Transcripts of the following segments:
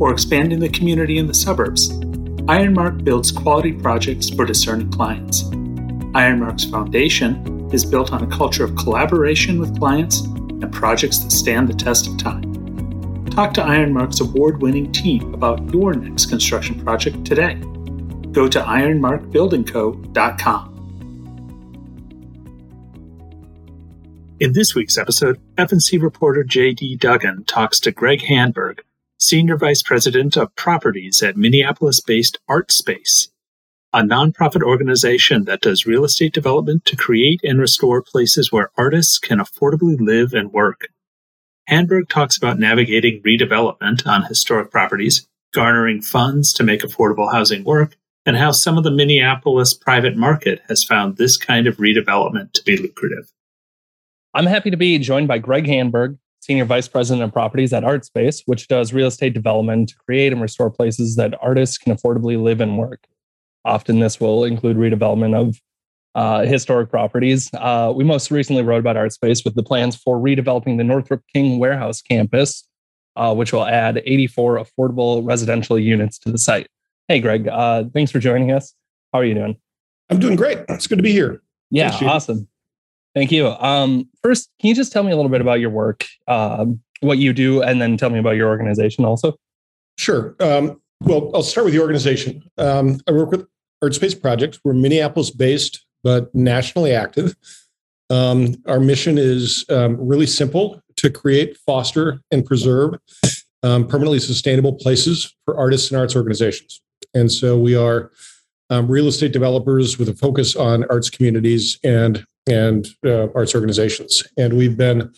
or expanding the community in the suburbs, Ironmark builds quality projects for discerning clients. Ironmark's foundation is built on a culture of collaboration with clients and projects that stand the test of time. Talk to Ironmark's award winning team about your next construction project today. Go to ironmarkbuildingco.com. In this week's episode, FNC reporter J.D. Duggan talks to Greg Handberg, Senior Vice President of Properties at Minneapolis based ArtSpace, a nonprofit organization that does real estate development to create and restore places where artists can affordably live and work. Handberg talks about navigating redevelopment on historic properties, garnering funds to make affordable housing work, and how some of the Minneapolis private market has found this kind of redevelopment to be lucrative. I'm happy to be joined by Greg Handberg, Senior Vice President of Properties at ArtSpace, which does real estate development to create and restore places that artists can affordably live and work. Often, this will include redevelopment of uh, historic properties. Uh, we most recently wrote about ArtSpace with the plans for redeveloping the Northrup King Warehouse campus, uh, which will add 84 affordable residential units to the site. Hey, Greg, uh, thanks for joining us. How are you doing? I'm doing great. It's good to be here. Yeah, awesome. Thank you. Um, first, can you just tell me a little bit about your work, um, what you do, and then tell me about your organization also? Sure. Um, well, I'll start with the organization. Um, I work with ArtSpace Projects. We're Minneapolis based, but nationally active. Um, our mission is um, really simple to create, foster, and preserve permanently sustainable places for artists and arts organizations. And so we are real estate developers with a focus on arts communities and and uh, arts organizations. And we've been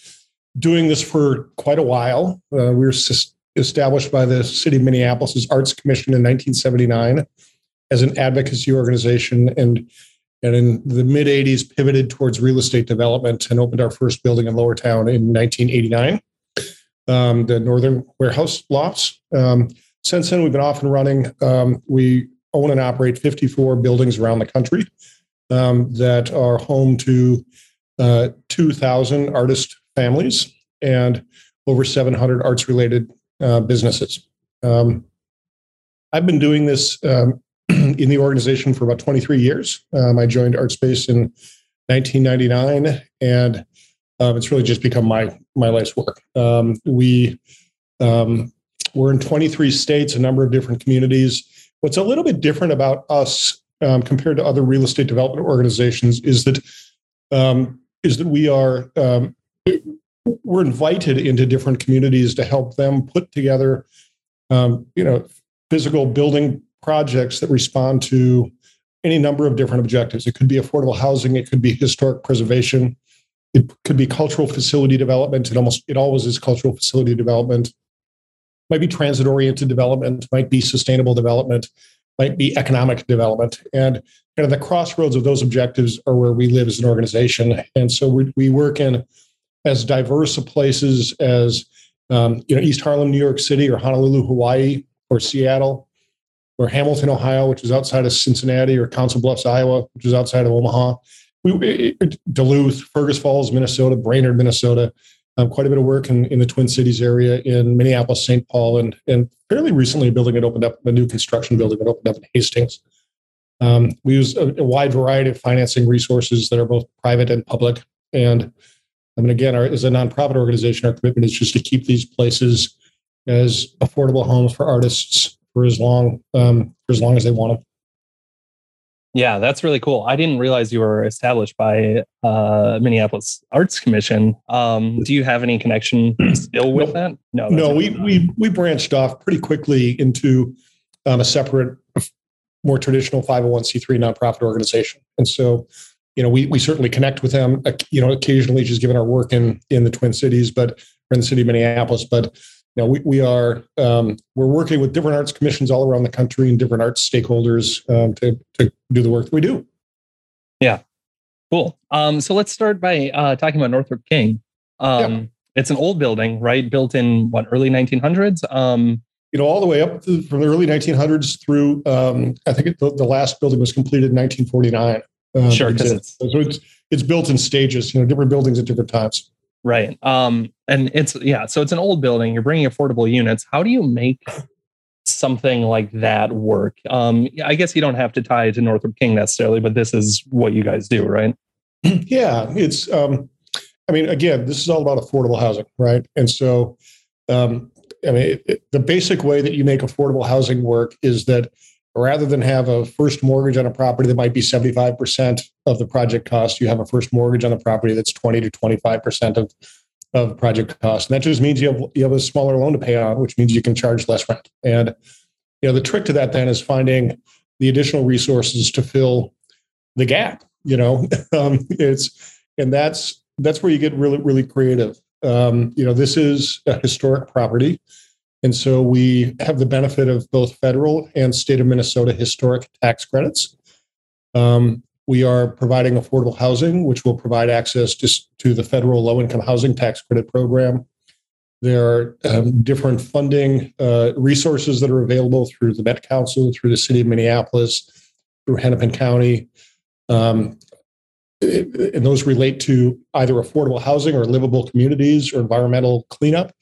doing this for quite a while. Uh, we were established by the City of Minneapolis' Arts Commission in 1979 as an advocacy organization and and in the mid 80s pivoted towards real estate development and opened our first building in Lower Town in 1989, um, the Northern Warehouse Lofts. Um, since then, we've been off and running. Um, we own and operate 54 buildings around the country um, that are home to uh, 2,000 artist families and over 700 arts related uh, businesses. Um, I've been doing this um, in the organization for about 23 years. Um, I joined ArtSpace in 1999, and um, it's really just become my my life's work. Um, we we're in 23 states, a number of different communities. What's a little bit different about us um, compared to other real estate development organizations is that um, is that we are we're invited into different communities to help them put together, you know, physical building projects that respond to any number of different objectives. It could be affordable housing, it could be historic preservation, it could be cultural facility development. It almost it always is cultural facility development. Might be transit oriented development, might be sustainable development, might be economic development. And kind of the crossroads of those objectives are where we live as an organization. And so we, we work in as diverse places as um, you know East Harlem, New York City, or Honolulu, Hawaii, or Seattle, or Hamilton, Ohio, which is outside of Cincinnati, or Council Bluffs, Iowa, which is outside of Omaha. We, Duluth, Fergus Falls, Minnesota, Brainerd, Minnesota. Um, quite a bit of work in, in the Twin Cities area, in Minneapolis, St. Paul, and and fairly recently a building that opened up, a new construction building that opened up in Hastings. Um, we use a, a, wide variety of financing resources that are both private and public. And I mean, again, our, as a nonprofit organization, our commitment is just to keep these places as affordable homes for artists for as long um, for as long as they want to. Yeah, that's really cool. I didn't realize you were established by uh, Minneapolis Arts Commission. Um, do you have any connection still with no, that? No, no. We we we branched off pretty quickly into um, a separate, more traditional 501c3 nonprofit organization, and so you know we we certainly connect with them. You know, occasionally, just given our work in in the Twin Cities, but or in the city of Minneapolis, but know, we, we are um, we're working with different arts commissions all around the country and different arts stakeholders um, to to do the work that we do. Yeah, cool. Um, so let's start by uh, talking about Northrup King. Um, yeah. It's an old building, right? Built in what early 1900s. Um, you know, all the way up to, from the early 1900s through. Um, I think it, the, the, last building was completed in 1949. Um, sure, because it's so it's it's built in stages. You know, different buildings at different times. Right. Um, and it's yeah, so it's an old building. You're bringing affordable units. How do you make something like that work? Um, I guess you don't have to tie it to Northrup King necessarily, but this is what you guys do, right? Yeah, it's. Um, I mean, again, this is all about affordable housing, right? And so, um, I mean, it, it, the basic way that you make affordable housing work is that rather than have a first mortgage on a property that might be 75% of the project cost, you have a first mortgage on the property that's 20 to 25% of, of project cost. And that just means you have you have a smaller loan to pay on, which means you can charge less rent. And you know, the trick to that then is finding the additional resources to fill the gap. You know, um, it's and that's that's where you get really really creative. Um, you know, this is a historic property. And so we have the benefit of both federal and state of Minnesota historic tax credits. Um, we are providing affordable housing, which will provide access to, to the federal low income housing tax credit program. There are um, different funding uh, resources that are available through the Met Council, through the city of Minneapolis, through Hennepin County. Um, and those relate to either affordable housing or livable communities or environmental cleanup.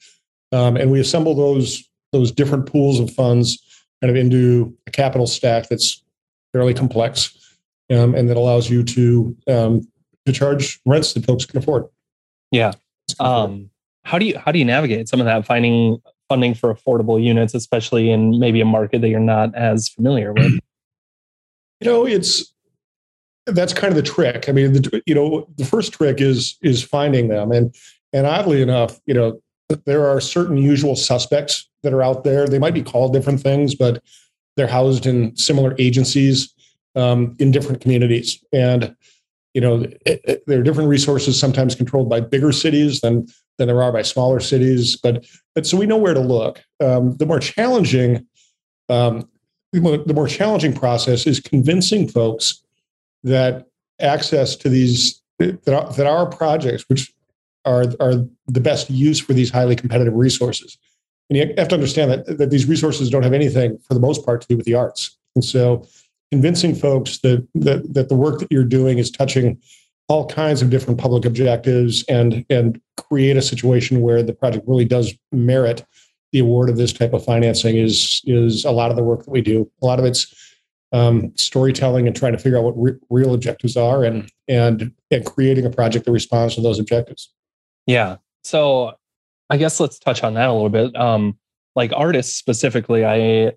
Um, and we assemble those those different pools of funds kind of into a capital stack that's fairly complex um, and that allows you to um, to charge rents that folks can afford. Yeah. Um, how do you how do you navigate some of that finding funding for affordable units, especially in maybe a market that you're not as familiar with? You know, it's that's kind of the trick. I mean, the, you know, the first trick is is finding them, and and oddly enough, you know, there are certain usual suspects that are out there. They might be called different things, but they're housed in similar agencies um, in different communities. And you know, it, it, there are different resources sometimes controlled by bigger cities than than there are by smaller cities. But but so we know where to look. Um, the more challenging, um, the more challenging process is convincing folks that access to these that our, that our projects, which are are the best use for these highly competitive resources. And you have to understand that that these resources don't have anything, for the most part, to do with the arts. And so, convincing folks that that that the work that you're doing is touching all kinds of different public objectives and and create a situation where the project really does merit the award of this type of financing is is a lot of the work that we do. A lot of it's um, storytelling and trying to figure out what re- real objectives are and and and creating a project that responds to those objectives. Yeah. So I guess let's touch on that a little bit. Um, like artists specifically, I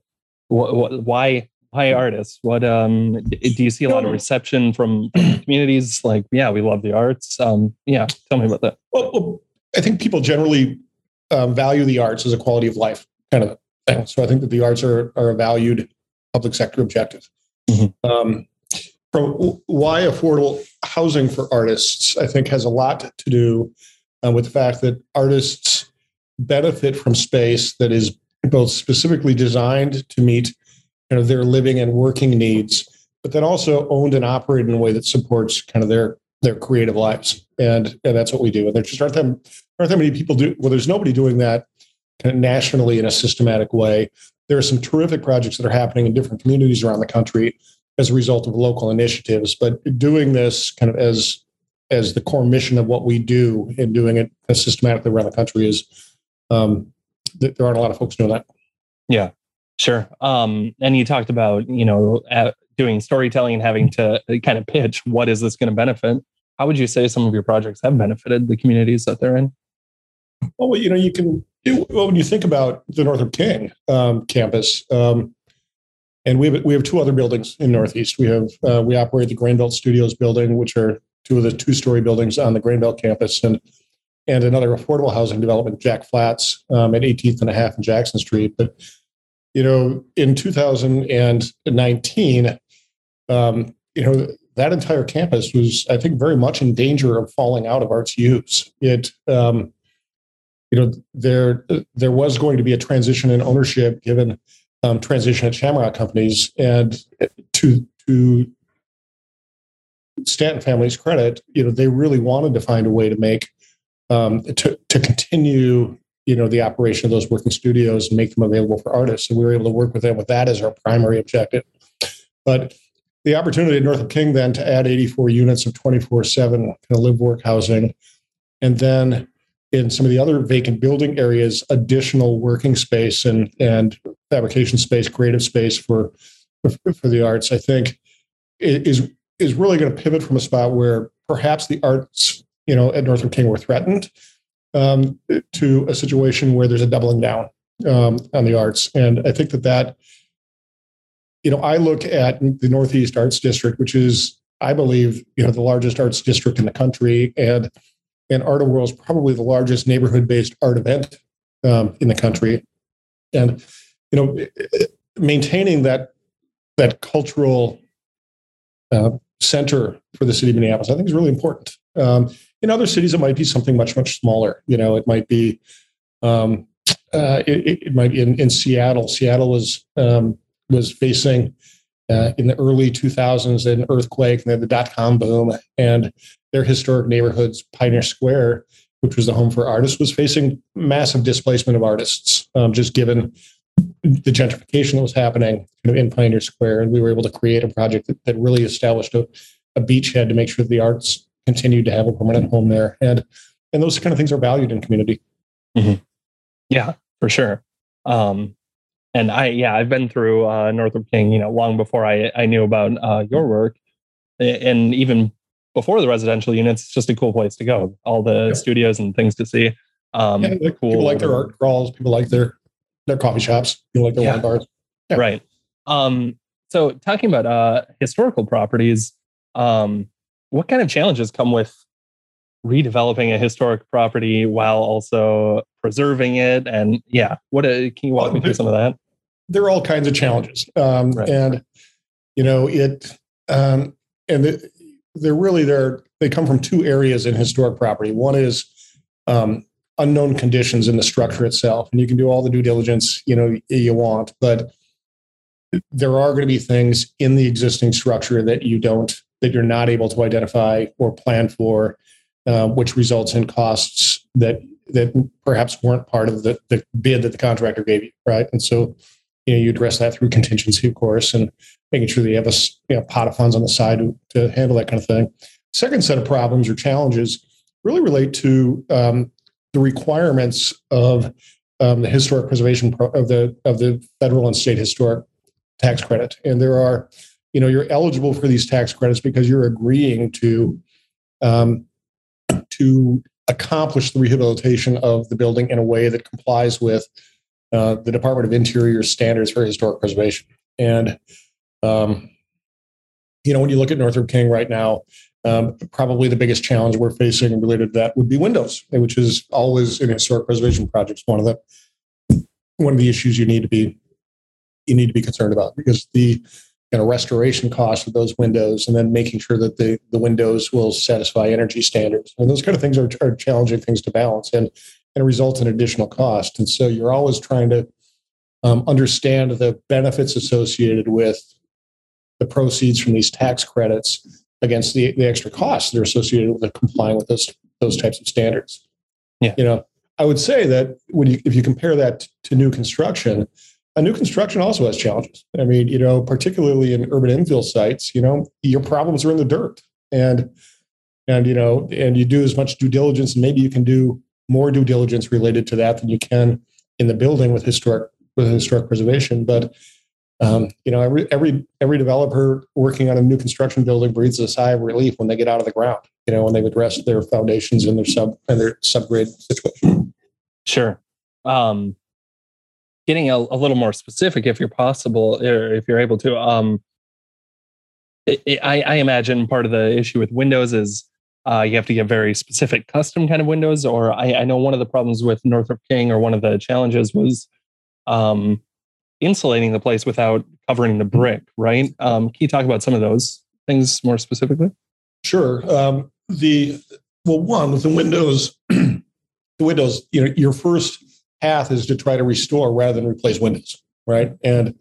wh- wh- why why artists? What um do you see a lot of reception from, communities? Like, yeah, we love the arts. Um, yeah, tell me about that. Well, well I think people generally um, value the arts as a quality of life kind of thing. So I think that the arts are are a valued public sector objective. Mm-hmm. Um, from why affordable housing for artists, I think has a lot to do uh, with the fact that artists benefit from space that is both specifically designed to meet kind of their living and working needs, but then also owned and operated in a way that supports kind of their their creative lives. And and that's what we do. And there just aren't that aren't that many people do well, there's nobody doing that kind of nationally in a systematic way. There are some terrific projects that are happening in different communities around the country as a result of local initiatives. But doing this kind of as as the core mission of what we do and doing it systematically around the country is um, th- there aren't a lot of folks doing that. Yeah, sure. Um, and you talked about you know doing storytelling and having to kind of pitch what is this going to benefit. How would you say some of your projects have benefited the communities that they're in? Well, you know, you can. Well, when you think about the Northrup King um, campus, um, and we have we have two other buildings in Northeast. We have uh, we operate the Grainbelt Studios building, which are two of the two story buildings on the Grainbelt campus, and and another affordable housing development, Jack Flats, um, at 18th and a half and Jackson Street. But you know, in 2019, um, you know, that entire campus was, I think, very much in danger of falling out of arts use. It, um, you know, there there was going to be a transition in ownership given um, transition at Shamrock companies, and to to Stanton family's credit, you know, they really wanted to find a way to make um, to to continue you know the operation of those working studios and make them available for artists. And we were able to work with them with that as our primary objective. But the opportunity at northrup king then to add 84 units of 24-7 kind of live work housing. And then in some of the other vacant building areas additional working space and and fabrication space creative space for for, for the arts i think is is really going to pivot from a spot where perhaps the arts you know at northrup king were threatened um, to a situation where there's a doubling down um, on the arts. And I think that that, you know, I look at the Northeast Arts District, which is, I believe, you know, the largest arts district in the country, and and Art-A-Whirl is probably the largest neighborhood-based art event um, in the country. And you know, maintaining that that cultural uh, center for the city of Minneapolis, I think, is really important. Um, in other cities, it might be something much much smaller. You know, it might be um, uh, it, it, might be in, in Seattle. Seattle was um, was facing uh, in the early 2000s an earthquake and then the dot com boom, and their historic neighborhoods, Pioneer Square, which was the home for artists, was facing massive displacement of artists, um, just given the gentrification that was happening kind of in Pioneer Square. And we were able to create a project that, that really established a, a beachhead to make sure the arts continued to have a permanent home there. And and those kind of things are valued in community. Mm-hmm. Yeah, for sure. Um, and I, yeah, I've been through uh, Northrup King, you know, long before I, I knew about uh, your work, and even before the residential units, it's just a cool place to go. All the yeah. studios and things to see. Um, yeah, like, cool. People like their art crawls. People like their their coffee shops. People like their yeah. wine bars. Yeah. Right. Um, so talking about uh, historical properties, um, what kind of challenges come with redeveloping a historic property while also preserving it? And yeah, what a, uh, can you walk well, me through some of that? There are all kinds of challenges, um, right. and you know it, um, and the, they're really there. They come from two areas in historic property. One is um, unknown conditions in the structure itself, and you can do all the due diligence you know you want, but there are going to be things in the existing structure that you don't that you're not able to identify or plan for, uh, which results in costs that that perhaps weren't part of the, the bid that the contractor gave you, right? And so, you know, you address that through contingency, of course, and making sure that you have a you know, pot of funds on the side to, to handle that kind of thing. Second set of problems or challenges really relate to um, the requirements of um, the historic preservation pro- of the of the federal and state historic tax credit, and there are you know you're eligible for these tax credits because you're agreeing to um, to accomplish the rehabilitation of the building in a way that complies with uh, the Department of Interior standards for historic preservation. And um, you know, when you look at Northrup King right now, um, probably the biggest challenge we're facing related to that would be windows, which is always in historic preservation projects one of the one of the issues you need to be you need to be concerned about because the kind of restoration cost of those windows and then making sure that the, the windows will satisfy energy standards. And those kind of things are, are challenging things to balance and, and result in additional cost. And so you're always trying to um, understand the benefits associated with the proceeds from these tax credits against the, the extra costs that are associated with complying with those, those types of standards. Yeah. You know, I would say that when you, if you compare that to new construction, a new construction also has challenges. I mean, you know, particularly in urban infill sites, you know, your problems are in the dirt, and and you know, and you do as much due diligence, and maybe you can do more due diligence related to that than you can in the building with historic with historic preservation. But um, you know, every every every developer working on a new construction building breathes a sigh of relief when they get out of the ground. You know, when they've addressed their foundations and their sub and their subgrade situation. Sure. Um, getting a, a, little more specific if you're possible or if you're able to um it, it, I, I, imagine part of the issue with windows is uh, you have to get very specific custom kind of windows or I, I, know one of the problems with northrup king or one of the challenges was um, insulating the place without covering the brick right um, can you talk about some of those things more specifically sure um, the well one with the windows the windows, you know, your first path is to try to restore rather than replace windows, right? And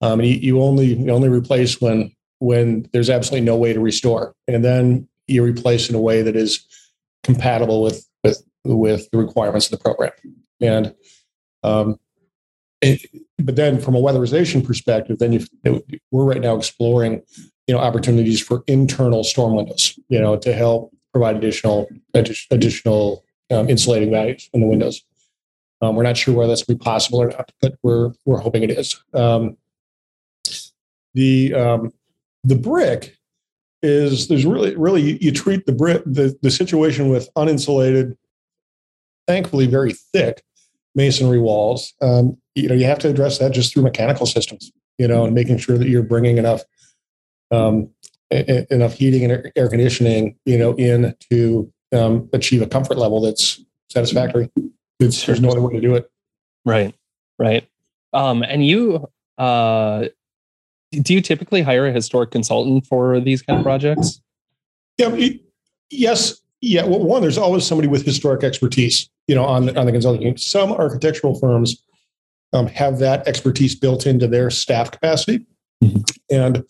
um, you, you only you only replace when when there's absolutely no way to restore, and then you replace in a way that is compatible with with with the requirements of the program. And um, it, but then from a weatherization perspective, then you we're right now exploring you know opportunities for internal storm windows, you know, to help provide additional additional um, insulating values in the windows. Um, we're not sure whether that's going to be possible or not, but we're we're hoping it is. Um, the um, the brick is there's really really you, you treat the brick the, the situation with uninsulated, thankfully very thick masonry walls. You know you have to address that just through mechanical systems. You know, and making sure that you're bringing enough um, enough heating and air conditioning, you know, in to um, achieve a comfort level that's satisfactory. It's, there's no other way to do it. Right, right. Um, and you, uh, do you typically hire a historic consultant for these kind of projects? Yeah, yes, yeah. Well, one, there's always somebody with historic expertise, you know, on on the consulting team. Some architectural firms um, have that expertise built into their staff capacity, mm-hmm. and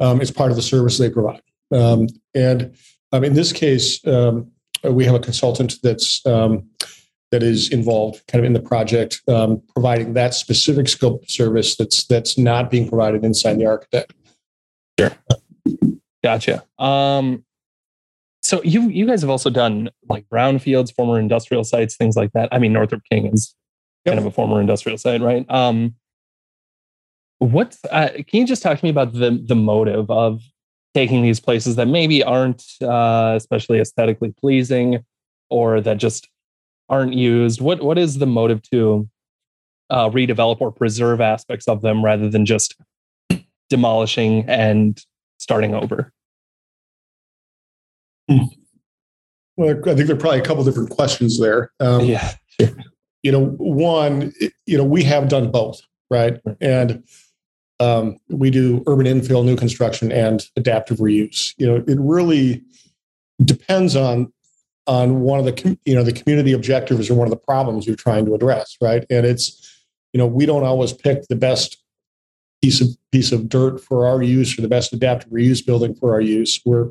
um, it's part of the service they provide. Um, and um, in this case, um, we have a consultant that's um, that is involved kind of in the project, um, providing that specific scope of service that's that's not being provided inside the architect. Sure, gotcha. Um, so you you guys have also done like brownfields, former industrial sites, things like that. I mean, Northrup King is. Kind of a former industrial site, right? Um, what uh, can you just talk to me about the the motive of taking these places that maybe aren't uh, especially aesthetically pleasing or that just aren't used what what is the motive to uh, redevelop or preserve aspects of them rather than just demolishing and starting over hmm. well i think there are probably a couple different questions there um, yeah sure. You know one you know we have done both right and um, we do urban infill, new construction, and adaptive reuse. You know, it really depends on on one of the you know the community objectives or one of the problems you're trying to address, right? And it's you know we don't always pick the best piece of piece of dirt for our use or the best adaptive reuse building for our use. We're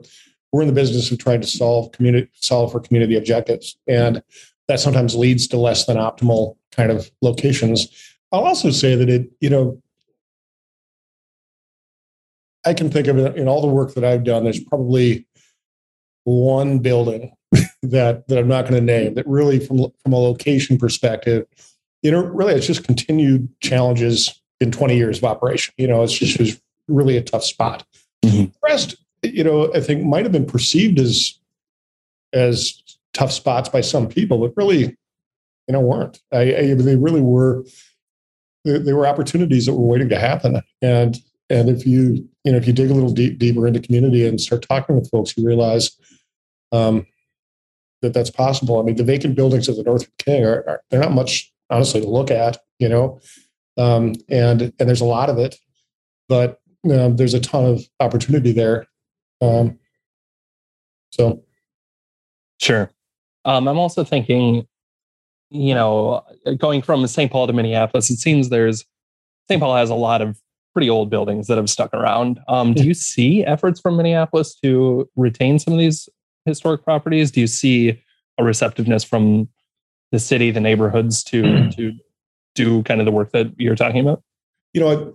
we're in the business of trying to solve community solve for community objectives, and that sometimes leads to less than optimal kind of locations. I'll also say that it you know I can think of it in all the work that I've done. There's probably one building that that I'm not going to name that really, from from a location perspective, you know, really it's just continued challenges in 20 years of operation. You know, it's just was really a tough spot. Mm-hmm. The rest, you know, I think might have been perceived as as tough spots by some people, but really, you know, weren't. I, I they really were. They were opportunities that were waiting to happen, and and if you you know if you dig a little deep, deeper into community and start talking with folks, you realize um, that that's possible. I mean, the vacant buildings of the North King are, are they're not much honestly to look at, you know, um, and and there's a lot of it, but um, there's a ton of opportunity there. Um, so, sure. Um, I'm also thinking, you know, going from St. Paul to Minneapolis, it seems there's St. Paul has a lot of pretty old buildings that have stuck around. Um, do you see efforts from Minneapolis to retain some of these historic properties? Do you see a receptiveness from the city, the neighborhoods to mm. to do kind of the work that you're talking about? You know,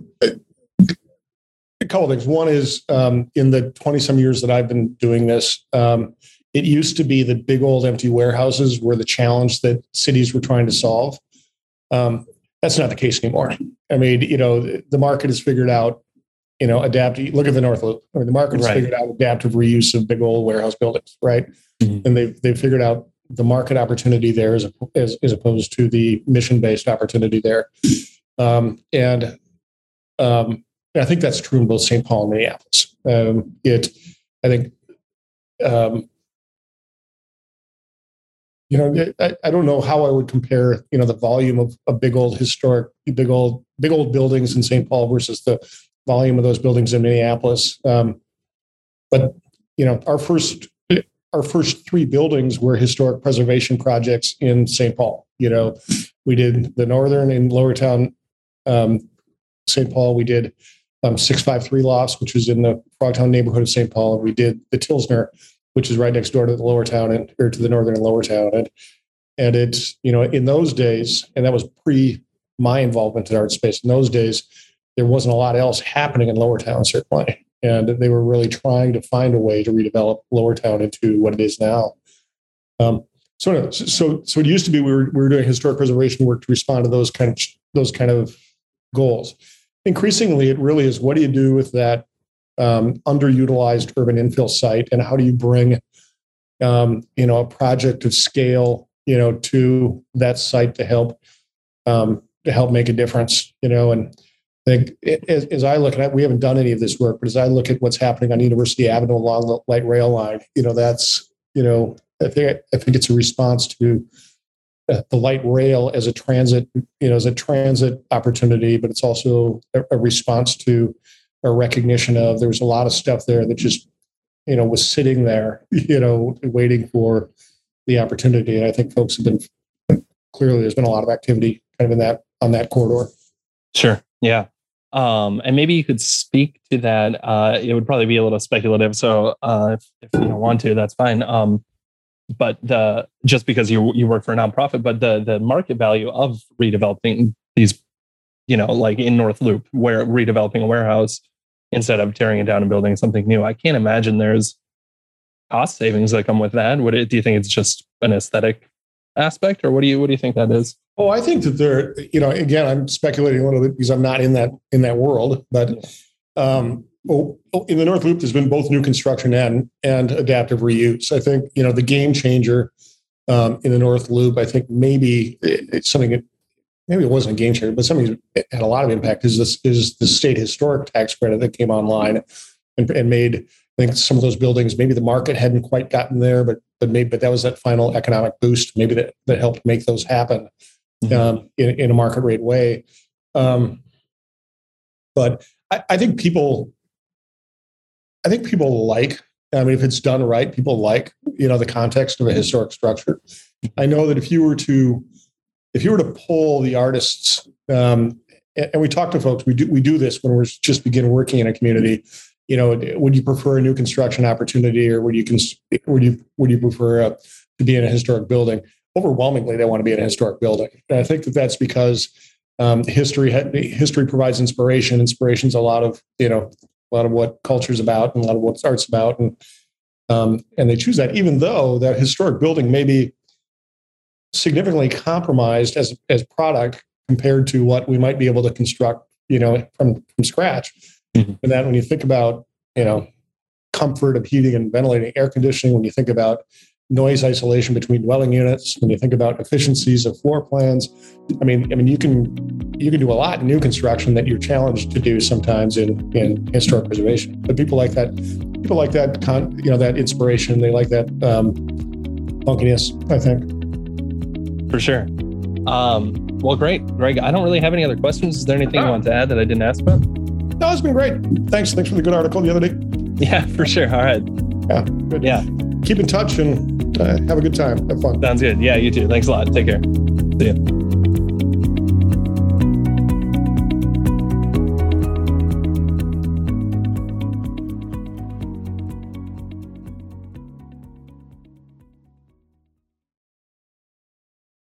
a couple of things. One is um, in the 20 some years that I've been doing this, um, it used to be that big old empty warehouses were the challenge that cities were trying to solve. Um, that's not the case anymore. I mean, you know, the market has figured out, you know, adaptive. Look at the North Loop. I mean, the market has right. figured out adaptive reuse of big old warehouse buildings, right? Mm-hmm. And they've they've figured out the market opportunity there as as, as opposed to the mission based opportunity there. Um, and um, I think that's true in both St. Paul and Minneapolis. Um, it, I think, um, you know, I, I, don't know how I would compare, you know, the volume of, a big old historic, big old, big old buildings in St. Paul versus the volume of those buildings in Minneapolis. Um, but you know, our first our first three buildings were historic preservation projects in St. Paul. You know, we did the Northern in Lower Town, um, St. Paul. We did um, 653 Lofts, which was in the Frogtown neighborhood of St. Paul. We did the Tilsner, which is right next door to the Lower Town and or to the Northern and Lower Town. And and it's you know in those days, and that was pre my involvement in art space. In those days, there wasn't a lot else happening in Lower Town certainly, and they were really trying to find a way to redevelop Lower Town into what it is now. Um, so, so, so it used to be we were we were doing historic preservation work to respond to those kind of those kind of goals. Increasingly, it really is what do you do with that um, underutilized urban infill site, and how do you bring um, you know a project of scale you know to that site to help um, to help make a difference, you know, and I think as, as, I look at it, we haven't done any of this work, but as I look at what's happening on University Avenue along the light rail line, you know, that's, you know, I think, I think it's a response to uh, the light rail as a transit, you know, as a transit opportunity, but it's also a, a response to a recognition of there was a lot of stuff there that just, you know, was sitting there, you know, waiting for the opportunity. And I think folks have been clearly there's been a lot of activity kind of in that on that corridor. Sure. Yeah. Um, and maybe you could speak to that. Uh, it would probably be a little speculative. So uh, if, if you don't want to, that's fine. Um, but the just because you you work for a nonprofit, but the the market value of redeveloping these, you know, like in North Loop, where redeveloping a warehouse instead of tearing it down and building something new, I can't imagine there's cost savings that come with that. Would it? Do you think it's just an aesthetic aspect, or what do you what do you think that is? Oh, I think that there, you know, again, I'm speculating a little bit because I'm not in that in that world, but um, well, in the North Loop, there's been both new construction and and adaptive reuse. I think you know the game changer um, in the North Loop. I think maybe it's something that maybe it wasn't a game changer, but something had a lot of impact. Is this is the state historic tax credit that came online and, and made I think some of those buildings, maybe the market hadn't quite gotten there, but but maybe but that was that final economic boost, maybe that, that helped make those happen mm-hmm. um, in, in a market rate way. Um, but I, I think people, I think people like. I mean, if it's done right, people like you know the context of a historic structure. I know that if you were to if you were to poll the artists, um, and we talk to folks, we do we do this when we're just begin working in a community you know, would you prefer a new construction opportunity or would you cons- would you would you prefer uh, to be in a historic building? Overwhelmingly, they want to be in a historic building, and I think that that's because um, history history provides inspiration. Inspiration is a lot of you know a lot of what culture's about and a lot of what art's about, and um, and they choose that even though that historic building may be significantly compromised as as product compared to what we might be able to construct, you know, from from scratch. Mm-hmm. And then when you think about, you know, comfort of heating and ventilating, air conditioning, when you think about noise isolation between dwelling units, when you think about efficiencies of floor plans, I mean, I mean, you can you can do a lot in new construction that you're challenged to do sometimes in in historic preservation. But people like that, people like that, con, you know, that inspiration. They like that um, funkiness. I think. For sure. Um, well, great, Greg. I don't really have any other questions. Is there anything you want to add that I didn't ask about? No, it's been great. Thanks. Thanks for the good article the other day. Yeah, for sure. All right. Yeah. Good. Yeah. Keep in touch and uh, have a good time. Have fun. Sounds good. Yeah, you too. Thanks a lot. Take care. See you.